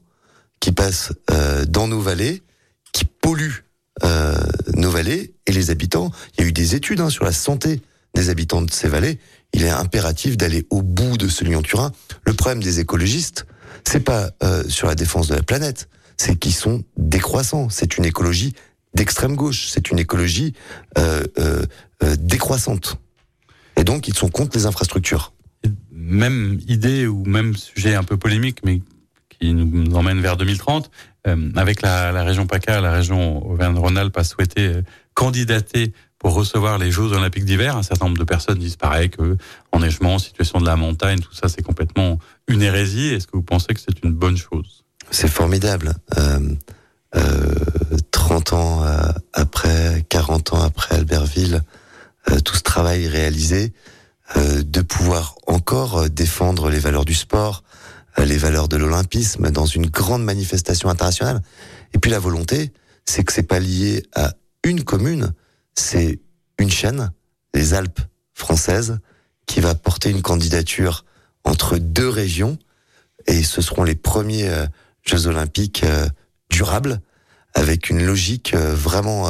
qui passent euh, dans nos vallées, qui polluent euh, nos vallées et les habitants. Il y a eu des études hein, sur la santé des habitants de ces vallées. Il est impératif d'aller au bout de ce Lyon-Turin. Le problème des écologistes, c'est pas euh, sur la défense de la planète, c'est qu'ils sont décroissants. C'est une écologie d'extrême gauche. C'est une écologie euh, euh, euh décroissante. Et donc, ils sont contre les infrastructures même idée ou même sujet un peu polémique, mais qui nous emmène vers 2030, euh, avec la, région PACA, la région Auvergne-Rhône-Alpes a souhaité euh, candidater pour recevoir les Jeux Olympiques d'hiver. Un certain nombre de personnes disent pareil que enneigement, situation de la montagne, tout ça, c'est complètement une hérésie. Est-ce que vous pensez que c'est une bonne chose? C'est formidable. Euh, euh, 30 ans euh, après, 40 ans après Albertville, tout ce travail réalisé, de pouvoir encore euh, défendre les valeurs du sport, euh, les valeurs de l'olympisme dans une grande manifestation internationale. Et puis la volonté, c'est que c'est pas lié à une commune, c'est une chaîne, les Alpes françaises, qui va porter une candidature entre deux régions, et ce seront les premiers Jeux olympiques durables, avec une logique vraiment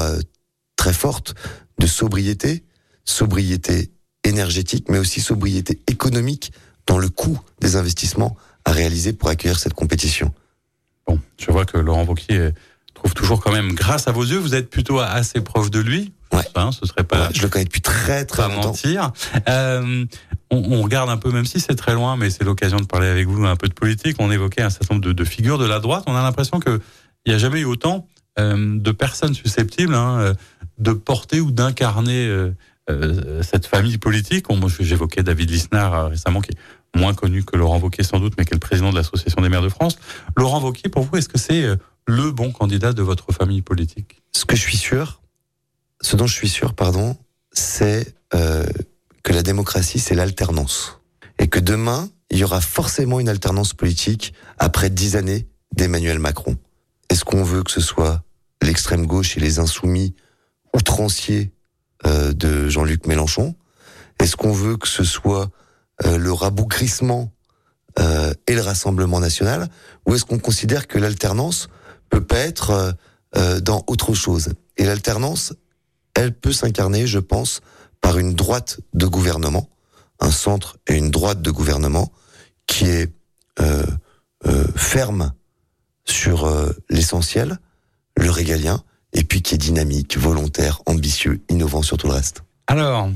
très forte de sobriété, sobriété énergétique, mais aussi sobriété économique dans le coût des investissements à réaliser pour accueillir cette compétition. Bon, je vois que Laurent Wauquiez trouve toujours quand même, grâce à vos yeux, vous êtes plutôt assez proche de lui. Ouais. Hein, ce serait pas. Ouais, je le connais depuis très très pas longtemps. mentir. Euh, on, on, regarde un peu, même si c'est très loin, mais c'est l'occasion de parler avec vous un peu de politique. On évoquait un certain nombre de, de figures de la droite. On a l'impression que il n'y a jamais eu autant euh, de personnes susceptibles hein, euh, de porter ou d'incarner euh, euh, cette famille politique. J'évoquais David Lisnard euh, récemment, qui est moins connu que Laurent Wauquiez sans doute, mais qui est le président de l'Association des maires de France. Laurent Wauquiez, pour vous, est-ce que c'est euh, le bon candidat de votre famille politique? Ce que je suis sûr, ce dont je suis sûr, pardon, c'est que la démocratie, c'est l'alternance. Et que demain, il y aura forcément une alternance politique après dix années d'Emmanuel Macron. Est-ce qu'on veut que ce soit l'extrême gauche et les insoumis outranciers euh, de Jean-Luc Mélenchon. Est-ce qu'on veut que ce soit euh, le rabougrissement euh, et le Rassemblement national Ou est-ce qu'on considère que l'alternance peut pas être euh, dans autre chose? Et l'alternance, elle peut s'incarner, je pense, par une droite de gouvernement, un centre et une droite de gouvernement qui est ferme sur l'essentiel, le régalien, et puis qui est dynamique, volontaire, ambitieux, innovant sur tout le reste. Alors,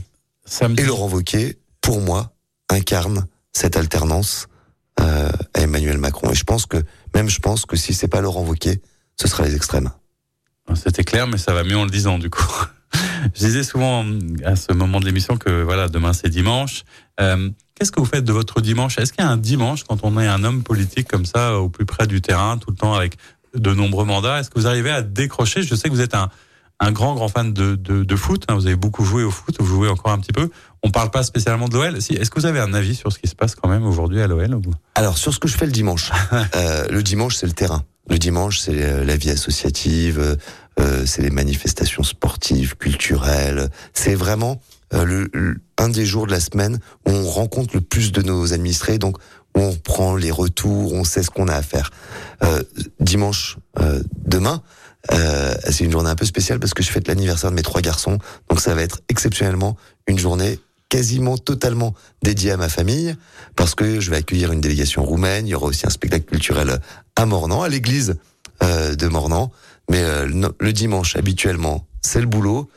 samedi... Et Laurent Wauquiez, pour moi, incarne cette alternance euh, à Emmanuel Macron. Et je pense que, même je pense que si c'est pas Laurent Wauquiez, ce sera les extrêmes. C'était clair, mais ça va mieux en le disant, du coup. je disais souvent à ce moment de l'émission que voilà, demain c'est dimanche. Euh, Qu'est-ce que vous faites de votre dimanche? Est-ce qu'il y a un dimanche quand on est un homme politique comme ça, au plus près du terrain, tout le temps avec de nombreux mandats Est-ce que vous arrivez à décrocher? Je sais que vous êtes un, un grand, grand fan de, de, de foot. Hein, vous avez beaucoup joué au foot, vous jouez encore un petit peu. On parle pas spécialement de l'OL. Si, Est-ce que vous avez un avis sur ce qui se passe quand même aujourd'hui à l'OL Alors, sur ce que je fais le dimanche. euh, le dimanche, c'est le terrain. Le dimanche, c'est la vie associative, euh, c'est les manifestations sportives, culturelles. C'est vraiment euh, le, un des jours de la semaine où on rencontre le plus de nos administrés, donc on prend les retours, on sait ce qu'on a à faire. Euh, dimanche, demain, c'est une journée un peu spéciale parce que je fête l'anniversaire de mes trois garçons, donc ça va être exceptionnellement une journée quasiment totalement dédiée à ma famille parce que je vais accueillir une délégation roumaine. Il y aura aussi un spectacle culturel à Mornan, à l'église de Mornan. Mais euh, le dimanche, habituellement, c'est le boulot.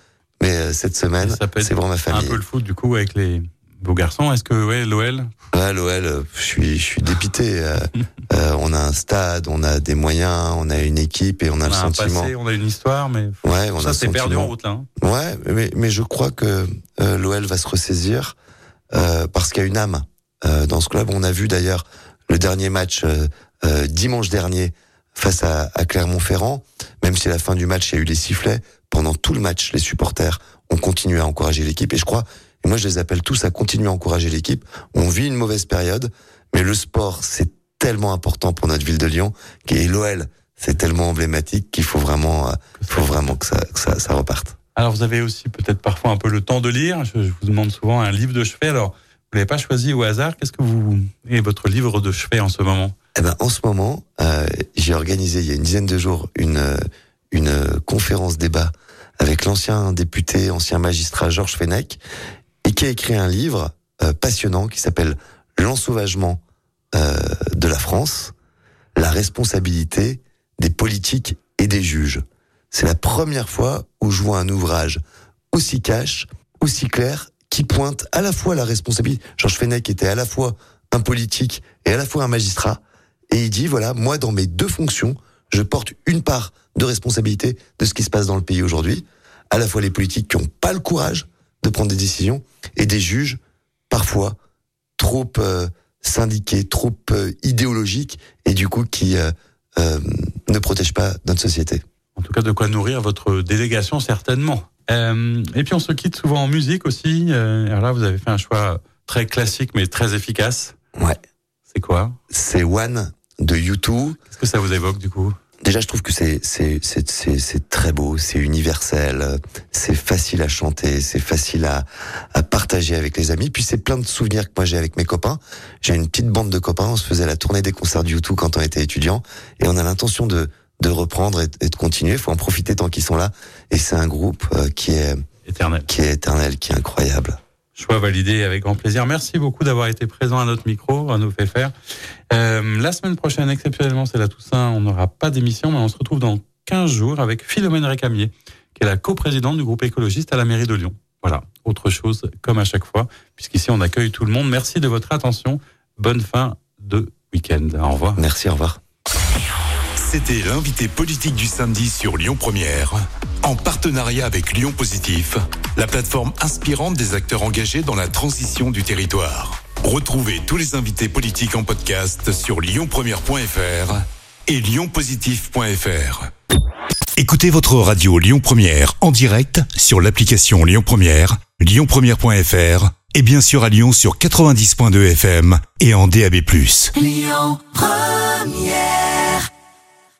Mais euh, cette semaine, c'est vraiment ma famille. Un peu le foot, du coup, avec les beaux garçons. Est-ce que, ouais, l'OL Ouais, l'OL, euh, je suis, je suis dépité. on a un stade, on a des moyens, on a une équipe et on a on le a sentiment. Un passé, on a une histoire, mais ouais, on ça, c'est perdu en route, là. Hein. Ouais, mais, mais je crois que l'OL va se ressaisir parce qu'il y a une âme dans ce club. On a vu d'ailleurs le dernier match dimanche dernier face à, à Clermont-Ferrand, même si à la fin du match il y a eu les sifflets, pendant tout le match, les supporters ont continué à encourager l'équipe. Et je crois, moi je les appelle tous à continuer à encourager l'équipe. On vit une mauvaise période, mais le sport c'est tellement important pour notre ville de Lyon, et l'OL c'est tellement emblématique qu'il faut vraiment, euh, faut vraiment que ça, que ça, ça reparte. Alors vous avez aussi peut-être parfois un peu le temps de lire. Je, je vous demande souvent un livre de chevet. Alors vous l'avez pas choisi au hasard. Qu'est-ce que vous est votre livre de chevet en ce moment? Eh ben, en ce moment, euh, j'ai organisé il y a une dizaine de jours une une conférence débat avec l'ancien député, ancien magistrat Georges Fenech, qui a écrit un livre euh, passionnant qui s'appelle L'ensauvagement euh, de la France, la responsabilité des politiques et des juges. C'est la première fois où je vois un ouvrage aussi cash, aussi clair, qui pointe à la fois la responsabilité. Georges Fenech était à la fois un politique et à la fois un magistrat. Et il dit, voilà, moi, dans mes deux fonctions, je porte une part de responsabilité de ce qui se passe dans le pays aujourd'hui. À la fois les politiques qui n'ont pas le courage de prendre des décisions et des juges, parfois, trop euh, syndiqués, trop euh, idéologiques et du coup qui euh, ne protègent pas notre société. En tout cas, de quoi nourrir votre délégation, certainement. Et puis, on se quitte souvent en musique aussi. alors là, vous avez fait un choix très classique, mais très efficace. Ouais. C'est quoi? C'est One de U2. Qu'est-ce que ça vous évoque du coup? Déjà, je trouve que c'est c'est c'est c'est très beau, c'est universel, c'est facile à chanter, c'est facile à à partager avec les amis. Puis c'est plein de souvenirs que moi j'ai avec mes copains. J'ai une petite bande de copains. On se faisait la tournée des concerts du YouTube quand on était étudiant, et on a l'intention de de reprendre et, de continuer. Il faut en profiter tant qu'ils sont là. Et c'est un groupe euh, qui est éternel, qui est éternel, qui est incroyable. Choix validé avec grand plaisir. Merci beaucoup d'avoir été présent à notre micro, à nous fait faire. Euh, la semaine prochaine, exceptionnellement, c'est la Toussaint. On n'aura pas d'émission, mais on se retrouve dans 15 jours avec Philomène Récamier, qui est la coprésidente du groupe écologiste à la mairie de Lyon. Voilà, autre chose comme à chaque fois, puisqu'ici on accueille tout le monde. Merci de votre attention. Bonne fin de week-end. Au revoir. Merci, au revoir. C'était l'invité politique du samedi sur Lyon Première, en partenariat avec Lyon Positif, la plateforme inspirante des acteurs engagés dans la transition du territoire. Retrouvez tous les invités politiques en podcast sur lyonpremière.fr et lyonpositif.fr. Écoutez votre radio Lyon Première en direct sur l'application Lyon Première, lyonpremière.fr et bien sûr à Lyon sur 90.2 FM et en DAB+. Lyon Première